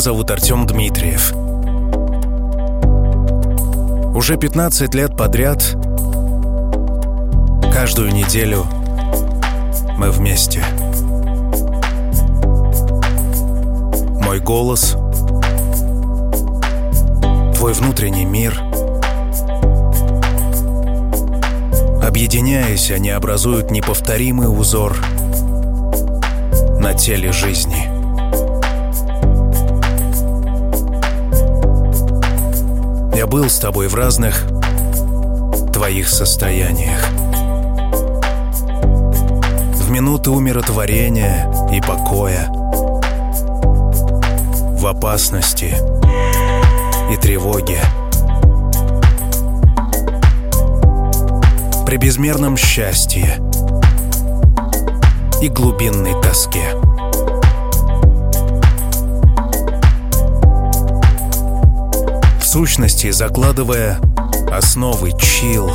зовут Артем Дмитриев. Уже 15 лет подряд, каждую неделю мы вместе. Мой голос, твой внутренний мир. Объединяясь, они образуют неповторимый узор на теле жизни. Был с тобой в разных твоих состояниях. В минуты умиротворения и покоя, в опасности и тревоге, при безмерном счастье и глубинной тоске. Сущности, закладывая основы чил,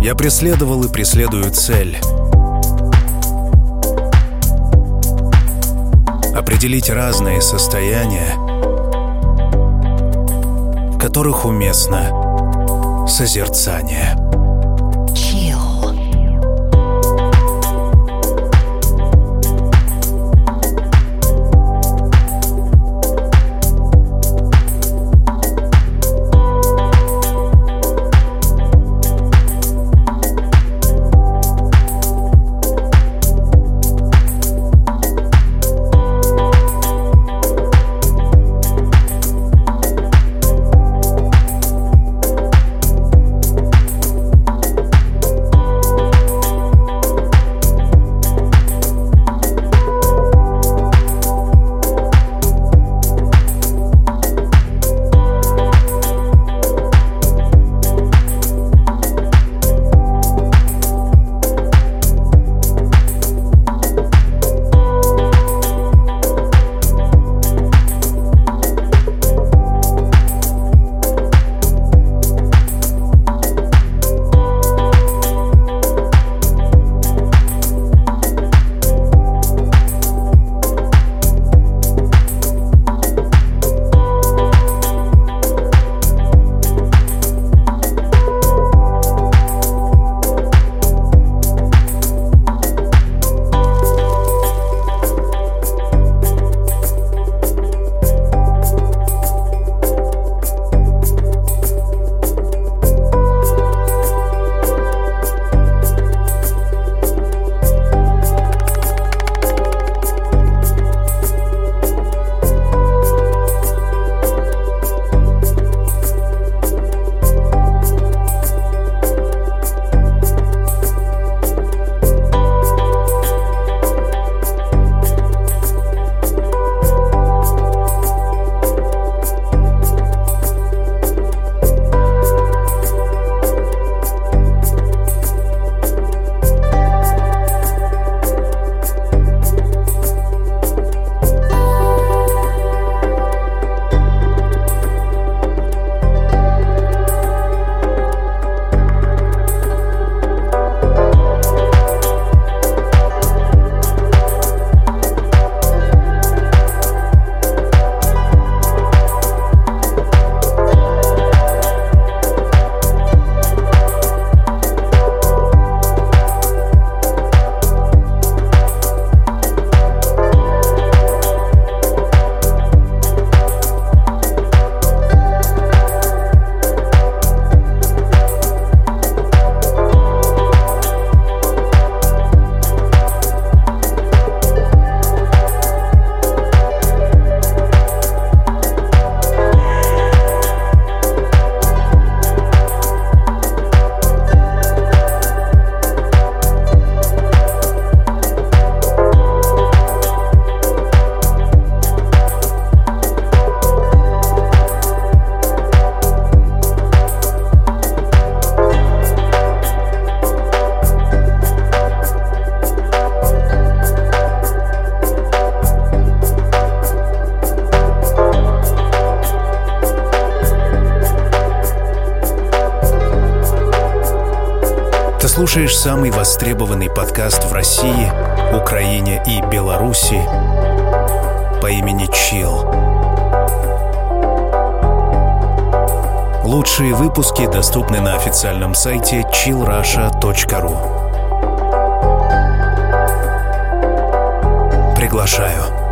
я преследовал и преследую цель определить разные состояния, в которых уместно созерцание. Слушаешь самый востребованный подкаст в России, Украине и Беларуси по имени Chill. Лучшие выпуски доступны на официальном сайте chillrusha.ru. Приглашаю.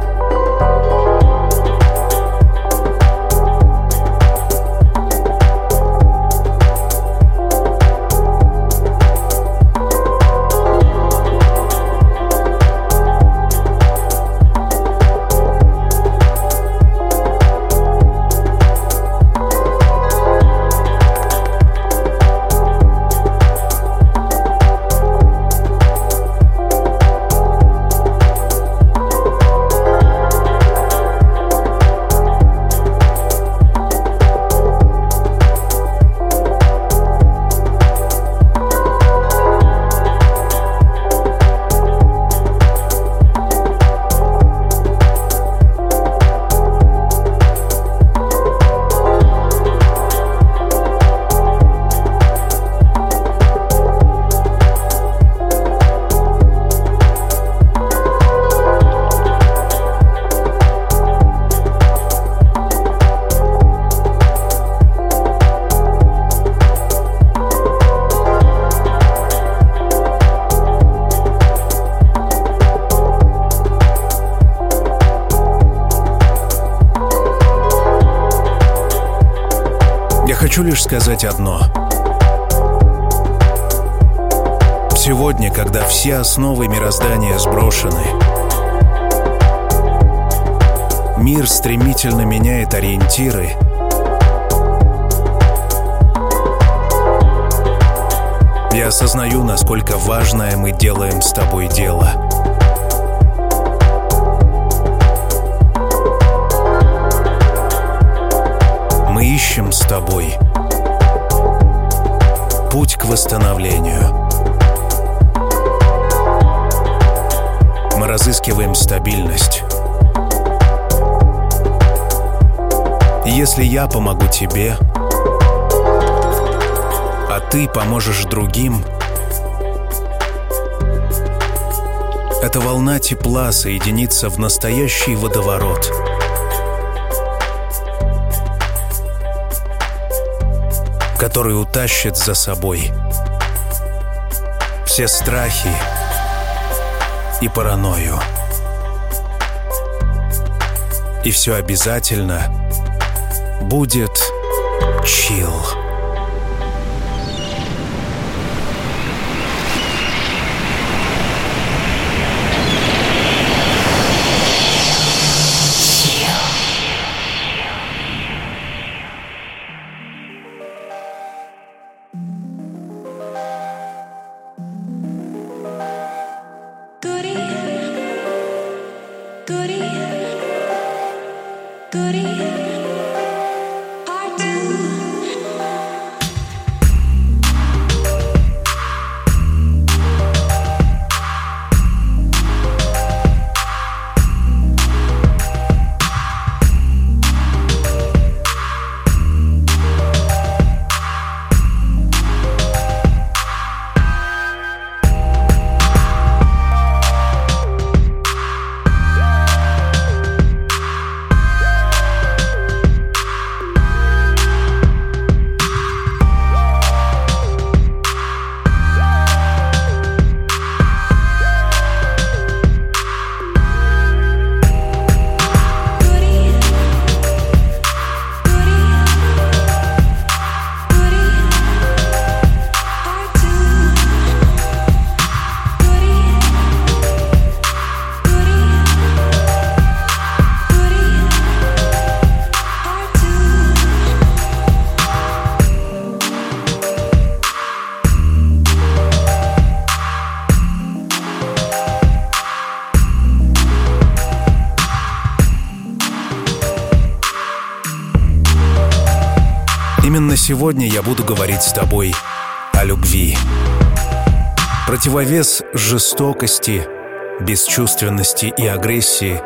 Сказать одно. Сегодня, когда все основы мироздания сброшены, мир стремительно меняет ориентиры, я осознаю, насколько важное мы делаем с тобой дело — мы ищем с тобой путь к восстановлению. Мы разыскиваем стабильность. если я помогу тебе, а ты поможешь другим, эта волна тепла соединится в настоящий водоворот — который утащит за собой все страхи и паранойю. И все обязательно будет чил. сегодня я буду говорить с тобой о любви. Противовес жестокости, бесчувственности и агрессии.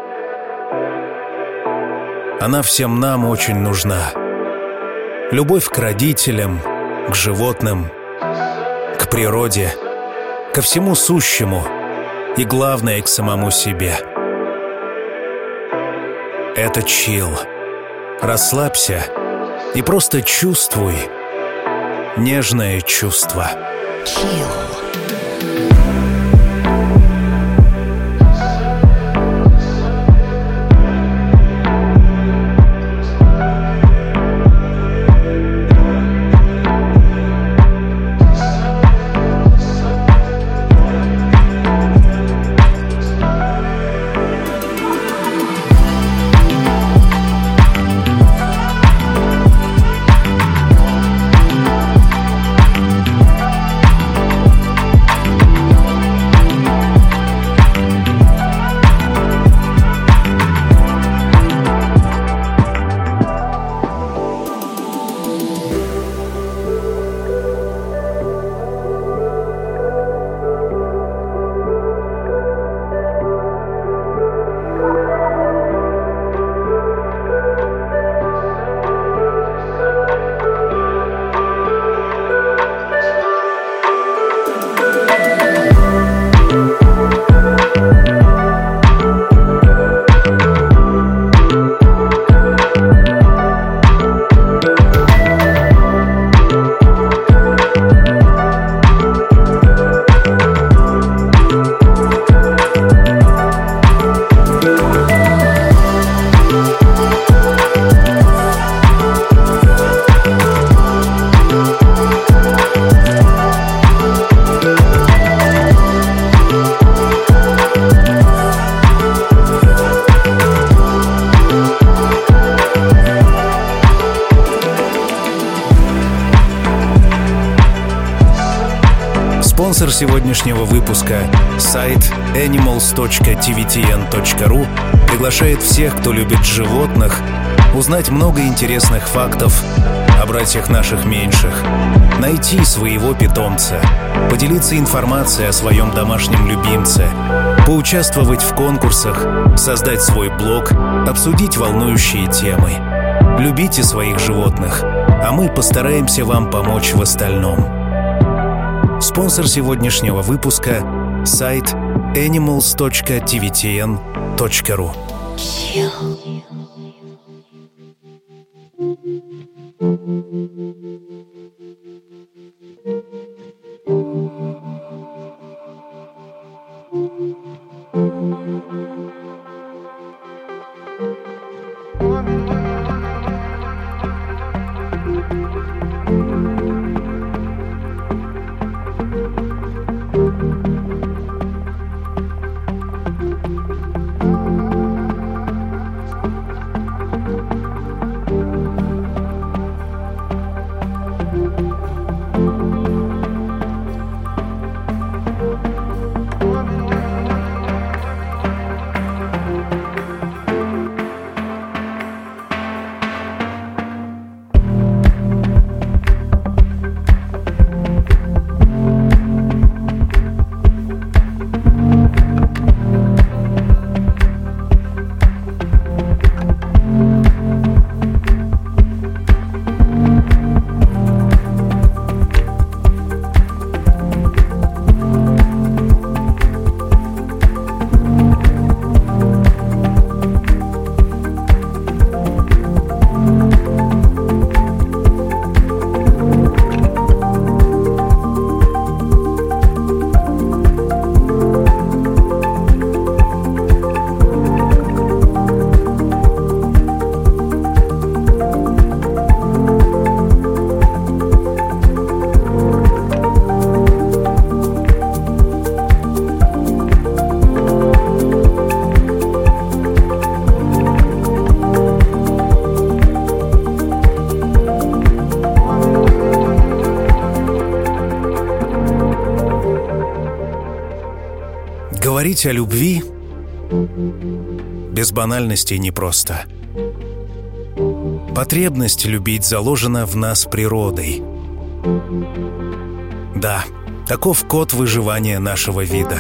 Она всем нам очень нужна. Любовь к родителям, к животным, к природе, ко всему сущему и, главное, к самому себе. Это чил. Расслабься и просто чувствуй нежное чувство. Chill. Сегодняшнего выпуска сайт animals.tvtn.ru приглашает всех, кто любит животных, узнать много интересных фактов о братьях наших меньших, найти своего питомца, поделиться информацией о своем домашнем любимце, поучаствовать в конкурсах, создать свой блог, обсудить волнующие темы. Любите своих животных, а мы постараемся вам помочь в остальном. Спонсор сегодняшнего выпуска — сайт animals.tvtn.ru. Говорить о любви без банальности непросто. Потребность любить заложена в нас природой. Да, таков код выживания нашего вида.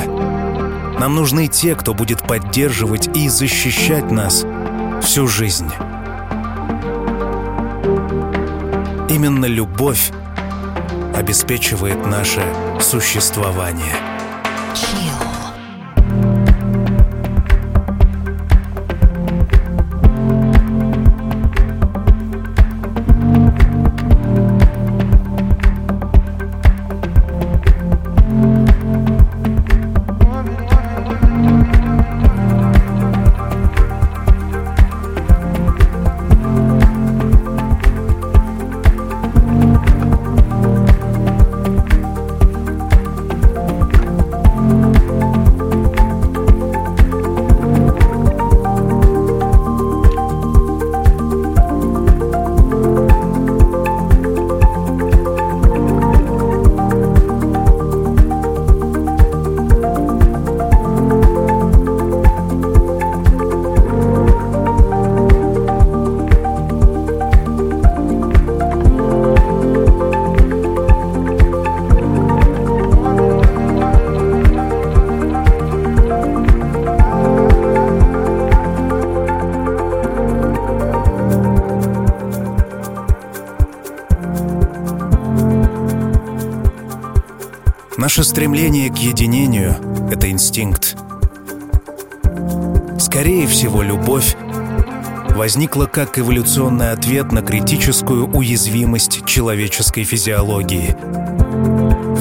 Нам нужны те, кто будет поддерживать и защищать нас всю жизнь. Именно любовь обеспечивает наше существование. Наше стремление к единению — это инстинкт. Скорее всего, любовь возникла как эволюционный ответ на критическую уязвимость человеческой физиологии.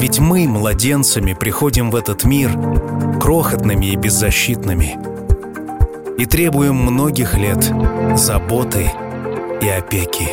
Ведь мы, младенцами, приходим в этот мир крохотными и беззащитными и требуем многих лет заботы и опеки.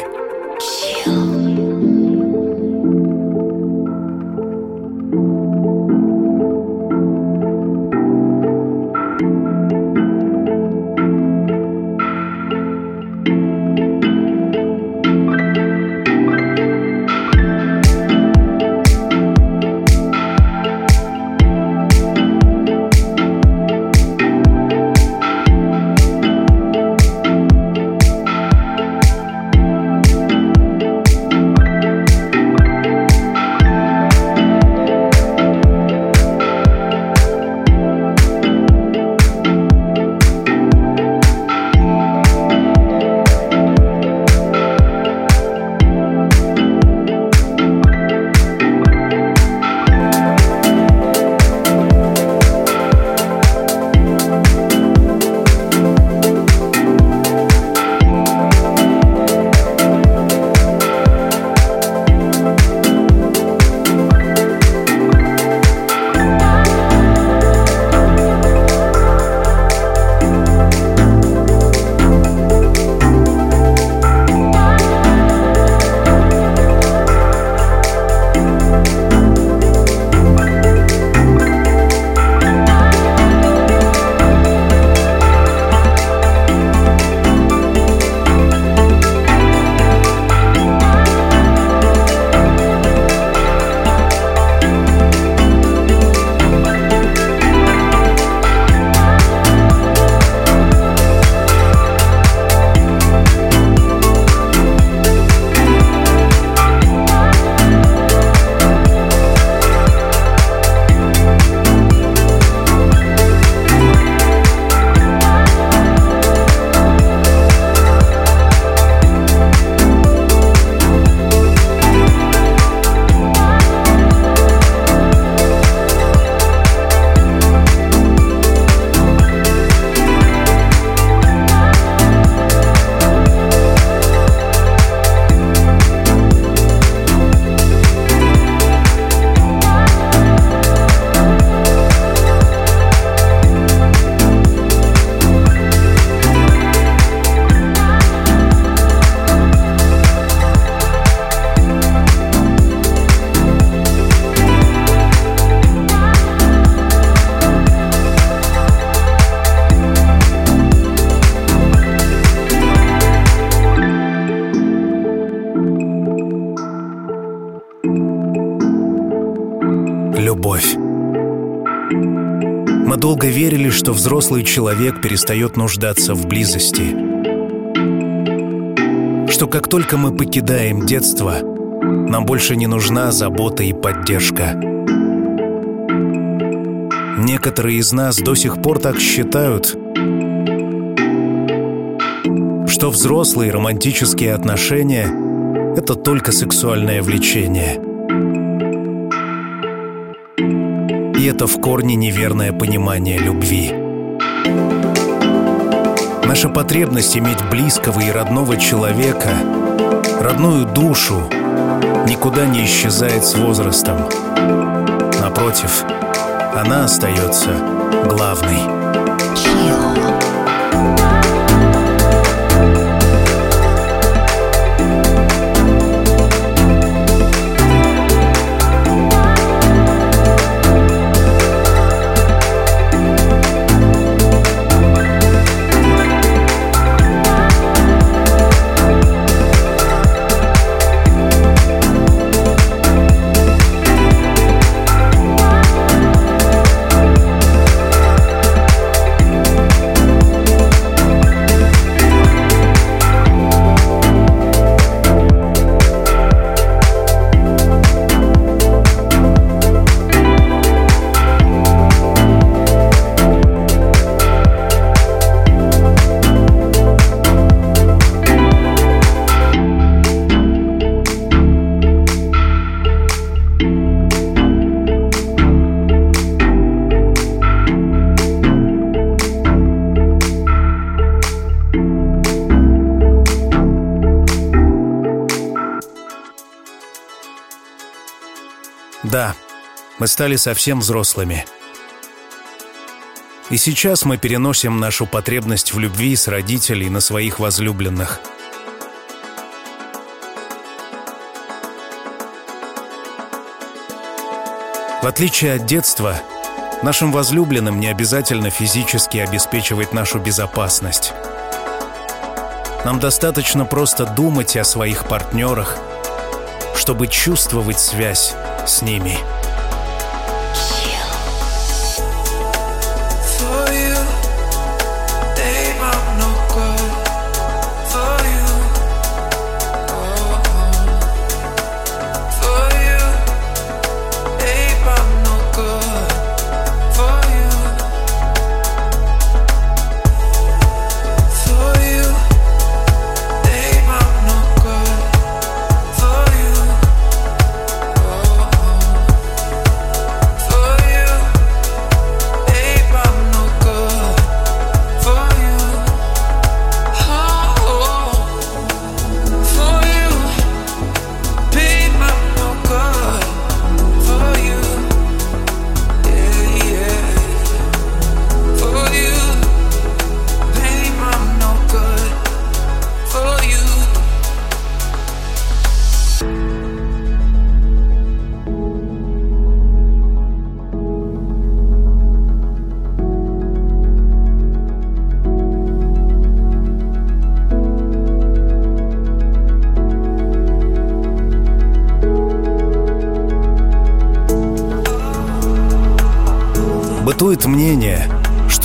Chill. что взрослый человек перестает нуждаться в близости. Что как только мы покидаем детство, нам больше не нужна забота и поддержка. Некоторые из нас до сих пор так считают, что взрослые романтические отношения — это только сексуальное влечение — И это в корне неверное понимание любви. Наша потребность иметь близкого и родного человека, родную душу, никуда не исчезает с возрастом. Напротив, она остается главной. Мы стали совсем взрослыми. И сейчас мы переносим нашу потребность в любви с родителей на своих возлюбленных. В отличие от детства, нашим возлюбленным не обязательно физически обеспечивать нашу безопасность. Нам достаточно просто думать о своих партнерах, чтобы чувствовать связь с ними.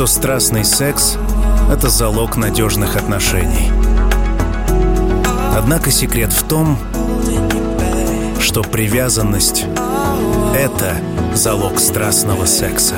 Что страстный секс — это залог надежных отношений. Однако секрет в том, что привязанность — это залог страстного секса.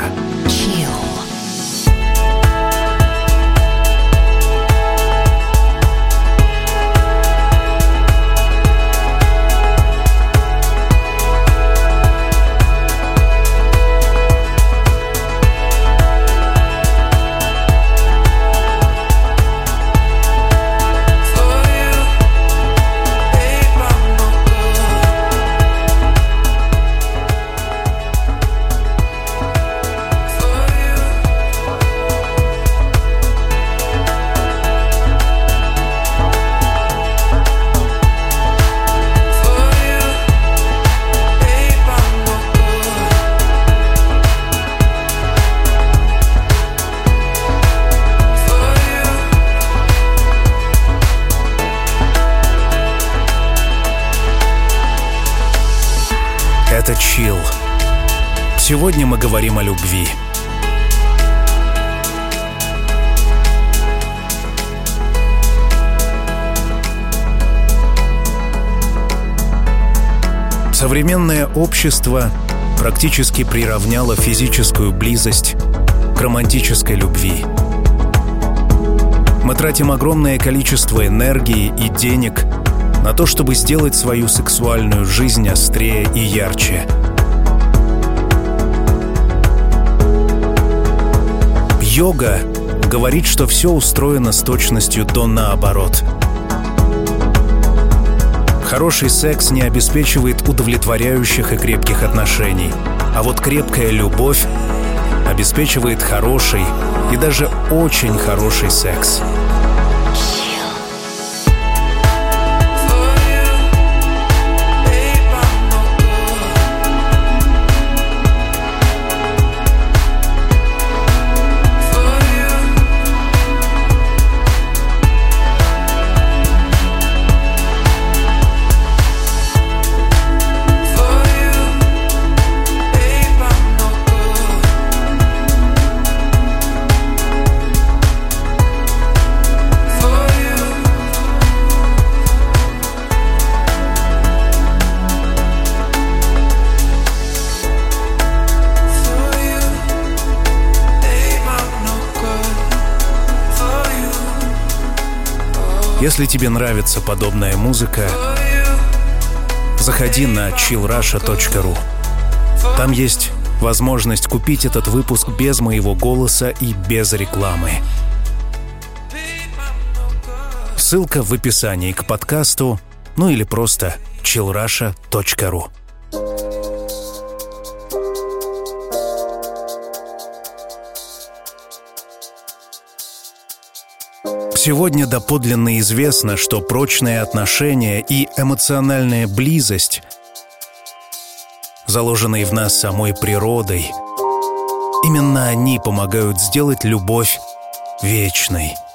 Общество практически приравняло физическую близость к романтической любви. Мы тратим огромное количество энергии и денег на то, чтобы сделать свою сексуальную жизнь острее и ярче. Йога говорит, что все устроено с точностью до наоборот. Хороший секс не обеспечивает удовлетворяющих и крепких отношений, а вот крепкая любовь обеспечивает хороший и даже очень хороший секс. Если тебе нравится подобная музыка, заходи на chillrusha.ru. Там есть возможность купить этот выпуск без моего голоса и без рекламы. Ссылка в описании к подкасту, ну или просто chillrusha.ru. Сегодня доподлинно известно, что прочные отношения и эмоциональная близость, заложенные в нас самой природой, именно они помогают сделать любовь вечной –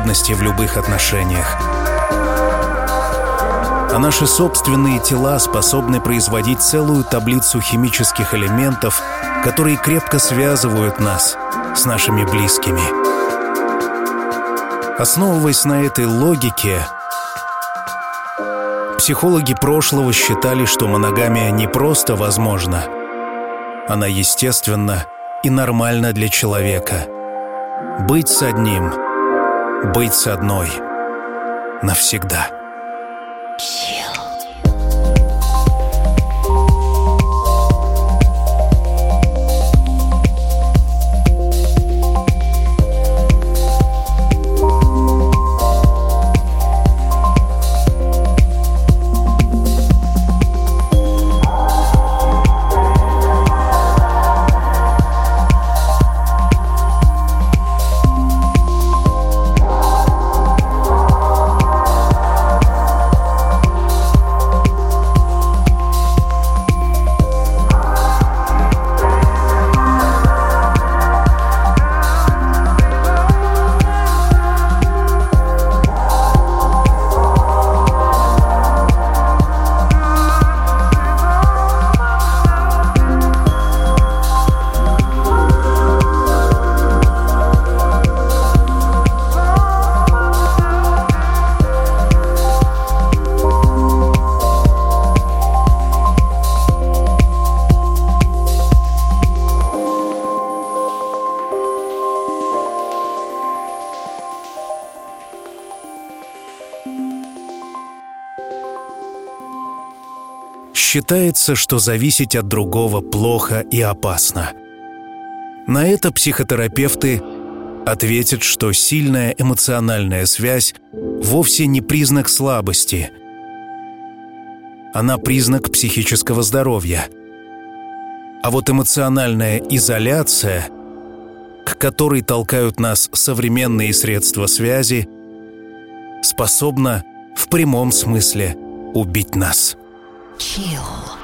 трудности в любых отношениях. А наши собственные тела способны производить целую таблицу химических элементов, которые крепко связывают нас с нашими близкими. Основываясь на этой логике, психологи прошлого считали, что моногамия не просто возможна, она естественна и нормальна для человека. Быть с одним — быть с одной навсегда. Считается, что зависеть от другого плохо и опасно. На это психотерапевты ответят, что сильная эмоциональная связь вовсе не признак слабости. Она признак психического здоровья. А вот эмоциональная изоляция, к которой толкают нас современные средства связи, способна в прямом смысле убить нас. Chill.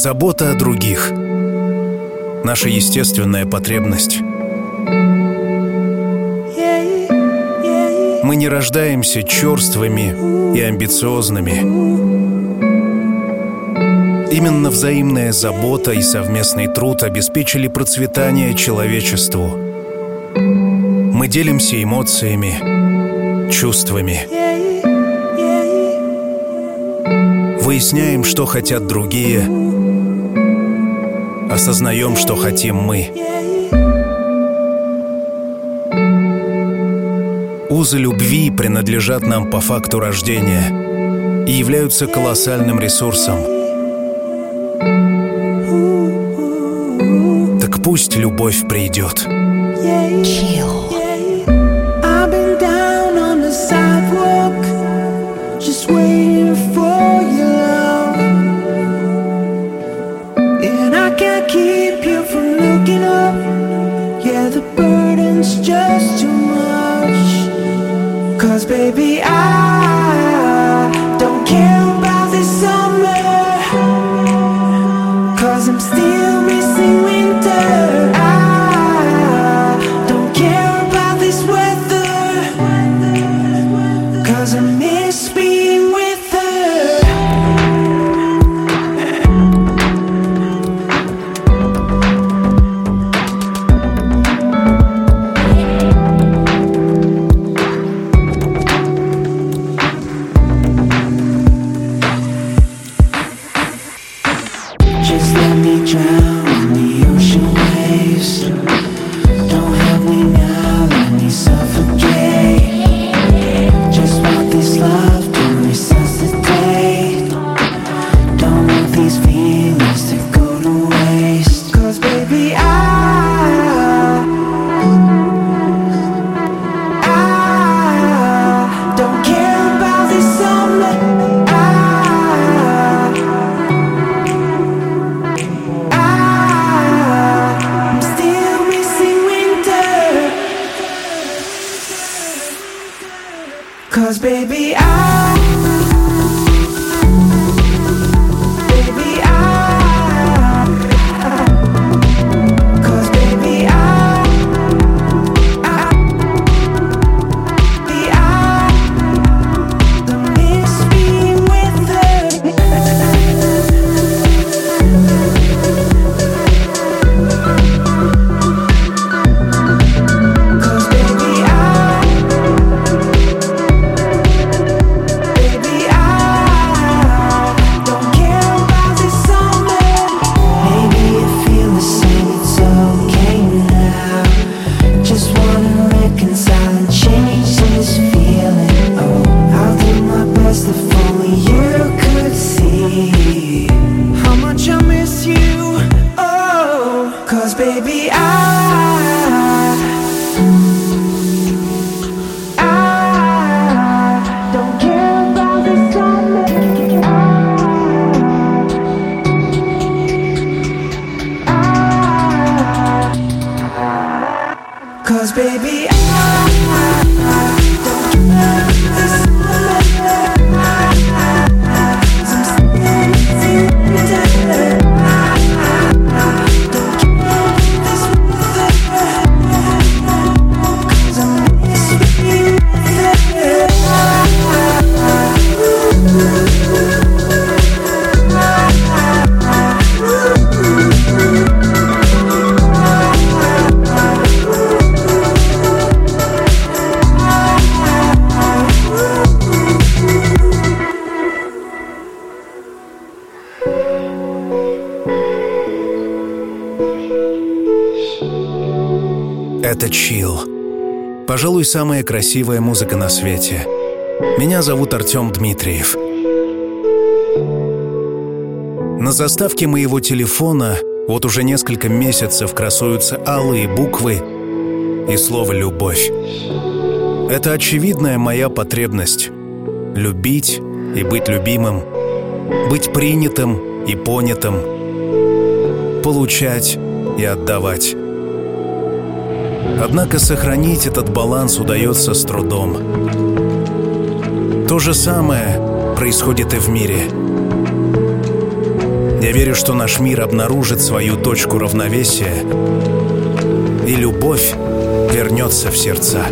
Забота о других. Наша естественная потребность. Мы не рождаемся черствыми и амбициозными. Именно взаимная забота и совместный труд обеспечили процветание человечеству. делимся эмоциями, чувствами. Выясняем, что хотят другие, осознаем, что хотим мы. Узы любви принадлежат нам по факту рождения и являются колоссальным ресурсом. Так пусть любовь придет. Chill. baby, I пожалуй, самая красивая музыка на свете. Меня зовут Артем Дмитриев. На заставке моего телефона вот уже несколько месяцев красуются алые буквы и слово «любовь». Это очевидная моя потребность — любить и быть любимым, быть принятым и понятым, получать и отдавать. Однако сохранить этот баланс удается с трудом. То же самое происходит и в мире. Я верю, что наш мир обнаружит свою точку равновесия, и любовь вернется в сердца.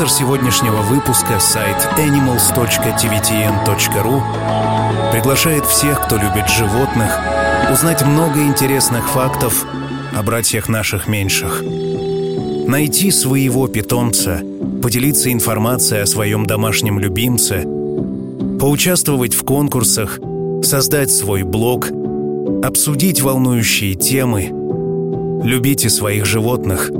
Спонсор сегодняшнего выпуска — сайт animals.tvtn.ru приглашает всех, кто любит животных, узнать много интересных фактов о братьях наших меньших. Найти своего питомца, поделиться информацией о своем домашнем любимце, поучаствовать в конкурсах, создать свой блог, обсудить волнующие темы. Любите своих животных,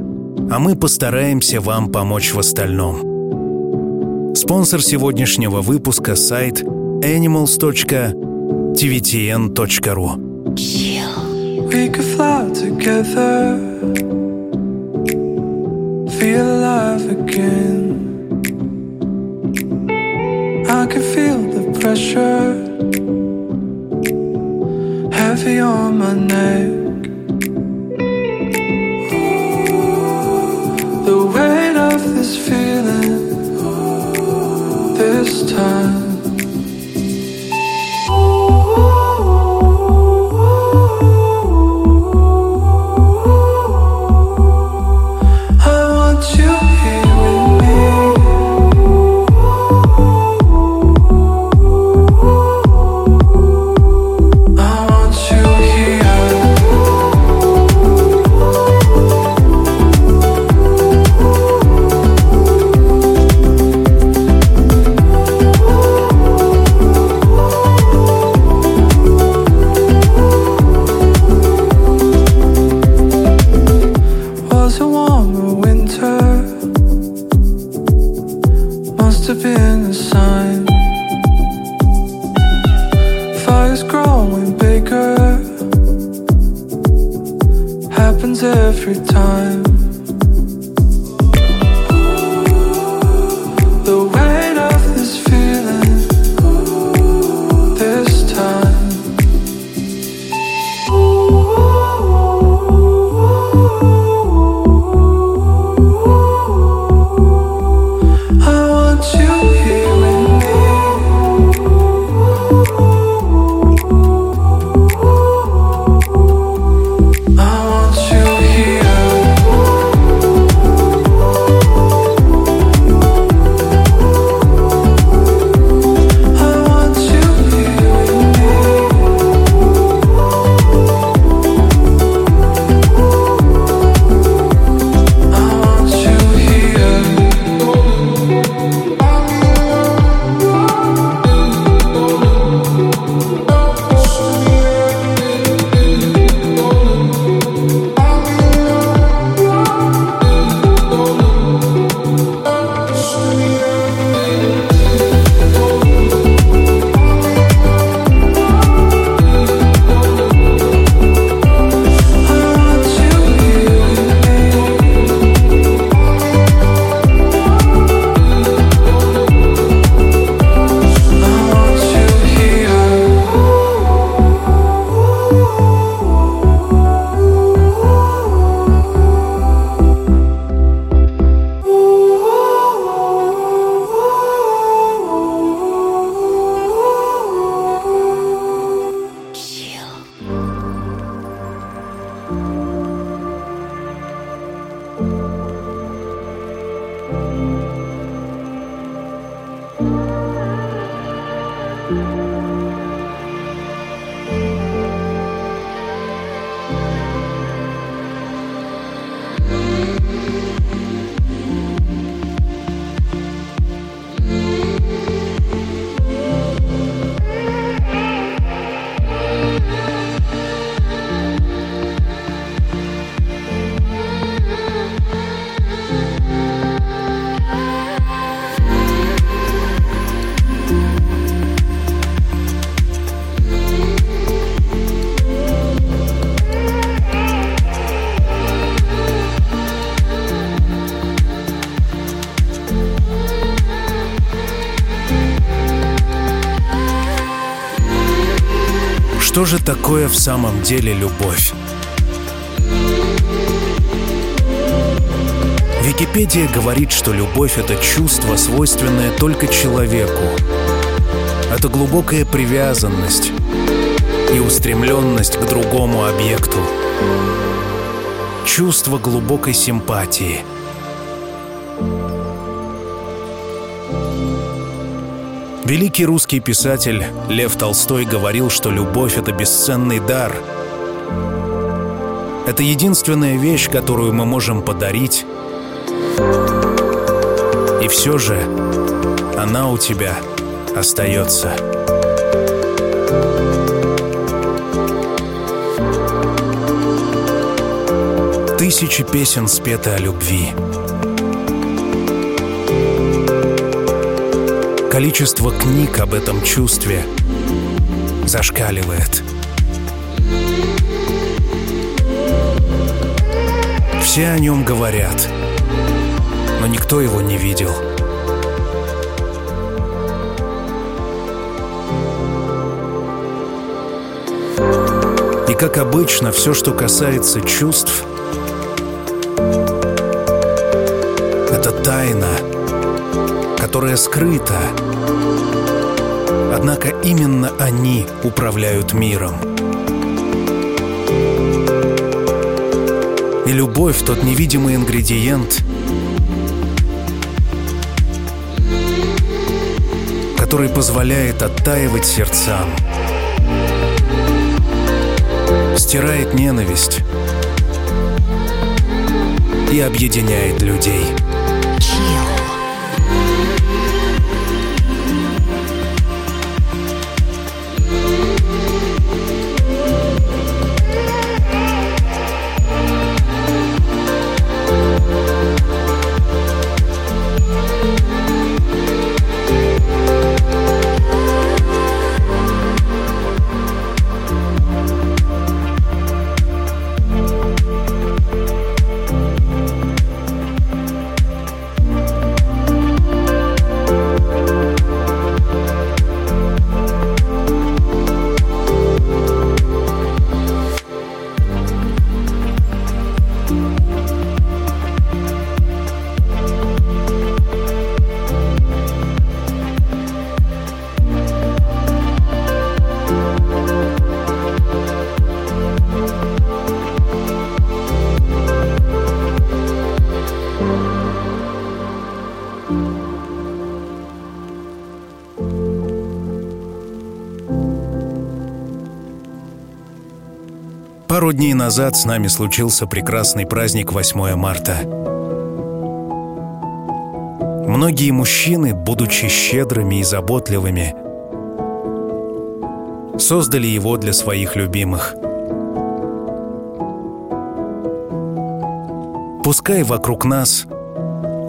а мы постараемся вам помочь в остальном. Спонсор сегодняшнего выпуска — сайт animals.tvtn.ru We could fly together Feel alive again I can feel the pressure Heavy on my neck Что же такое в самом деле любовь? Википедия говорит, что любовь — это чувство, свойственное только человеку. Это глубокая привязанность и устремленность к другому объекту. Чувство глубокой симпатии. Великий русский писатель Лев Толстой говорил, что любовь — это бесценный дар. Это единственная вещь, которую мы можем подарить. И все же она у тебя остается. Тысячи песен спеты о любви — Количество книг об этом чувстве зашкаливает. Все о нем говорят, но никто его не видел. И как обычно, все, что касается чувств, это тайна — которая скрыта. Однако именно они управляют миром. И любовь — тот невидимый ингредиент, который позволяет оттаивать сердцам, стирает ненависть и объединяет людей. Пару дней назад с нами случился прекрасный праздник 8 марта. Многие мужчины, будучи щедрыми и заботливыми, создали его для своих любимых. Пускай вокруг нас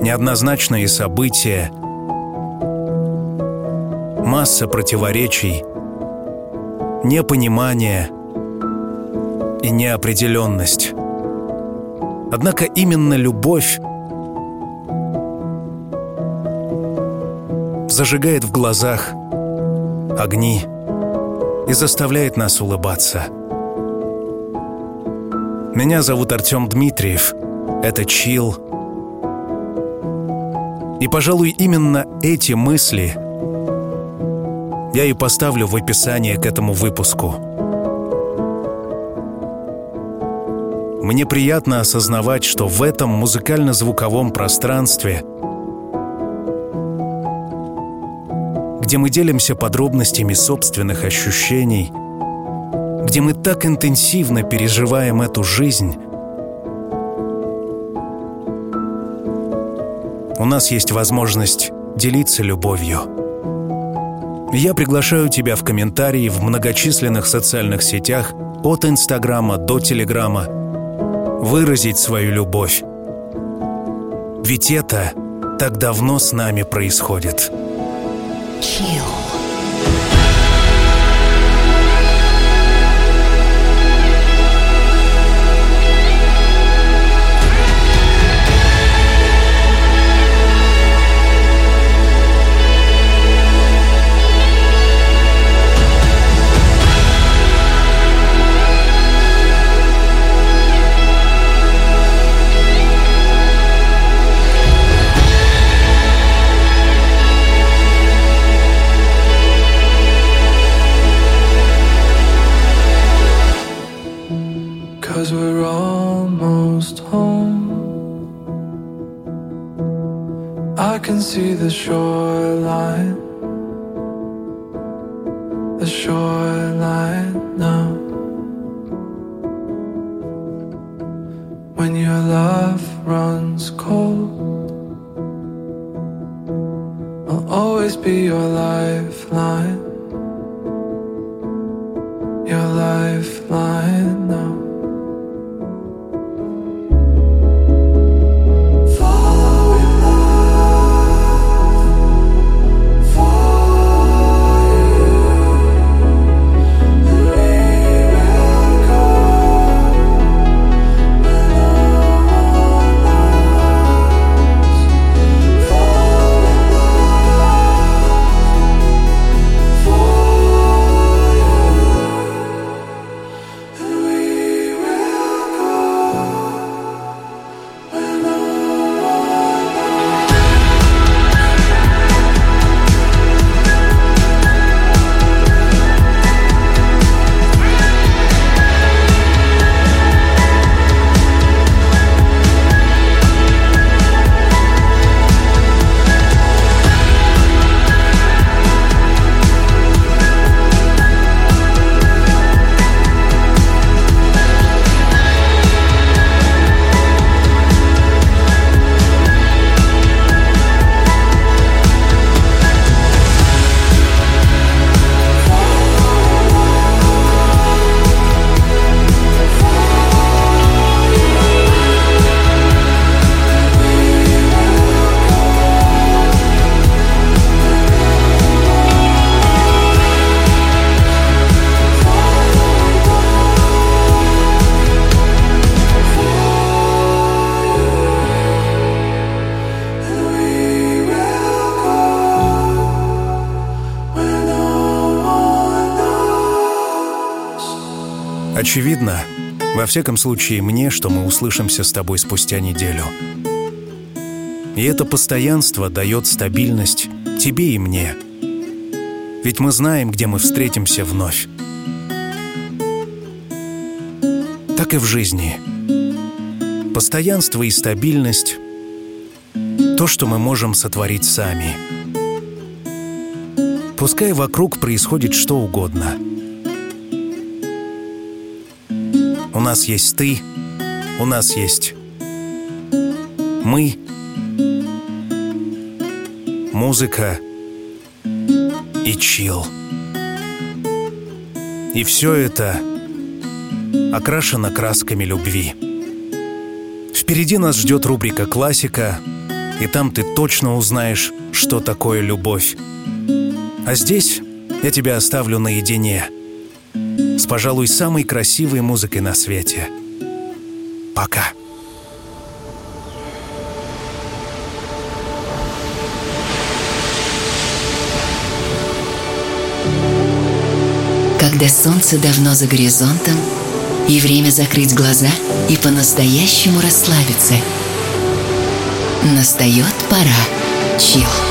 неоднозначные события, масса противоречий, непонимание — и неопределенность. Однако именно любовь зажигает в глазах огни и заставляет нас улыбаться. Меня зовут Артем Дмитриев. Это Чил. И, пожалуй, именно эти мысли я и поставлю в описание к этому выпуску – Мне приятно осознавать, что в этом музыкально-звуковом пространстве, где мы делимся подробностями собственных ощущений, где мы так интенсивно переживаем эту жизнь, у нас есть возможность делиться любовью. Я приглашаю тебя в комментарии в многочисленных социальных сетях от Инстаграма до Телеграма – выразить свою любовь. Ведь это так давно с нами происходит. Chill. Очевидно, во всяком случае мне, что мы услышимся с тобой спустя неделю. И это постоянство дает стабильность тебе и мне. Ведь мы знаем, где мы встретимся вновь. Так и в жизни. Постоянство и стабильность — то, что мы можем сотворить сами. Пускай вокруг происходит что угодно. Нас есть ты, у нас есть мы, музыка и чил. И все это окрашено красками любви. Впереди нас ждет рубрика «Классика», и там ты точно узнаешь, что такое любовь. А здесь я тебя оставлю наедине пожалуй, самой красивой музыкой на свете. Пока. Когда солнце давно за горизонтом, и время закрыть глаза и по-настоящему расслабиться. Настает пора. Чил.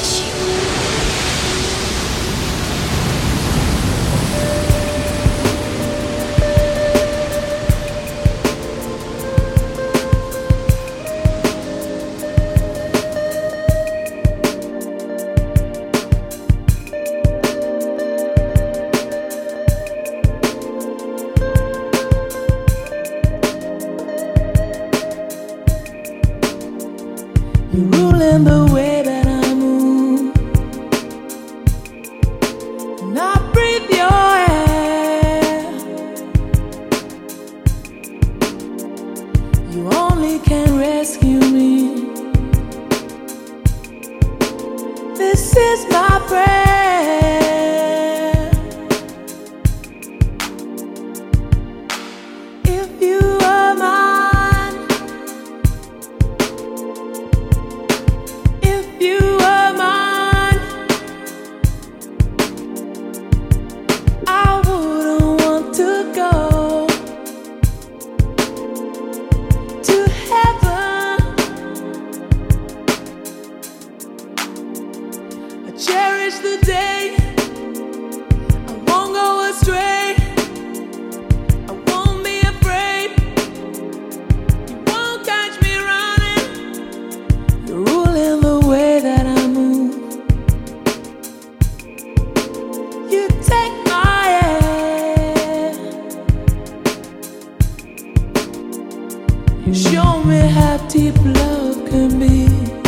only how deep love can be.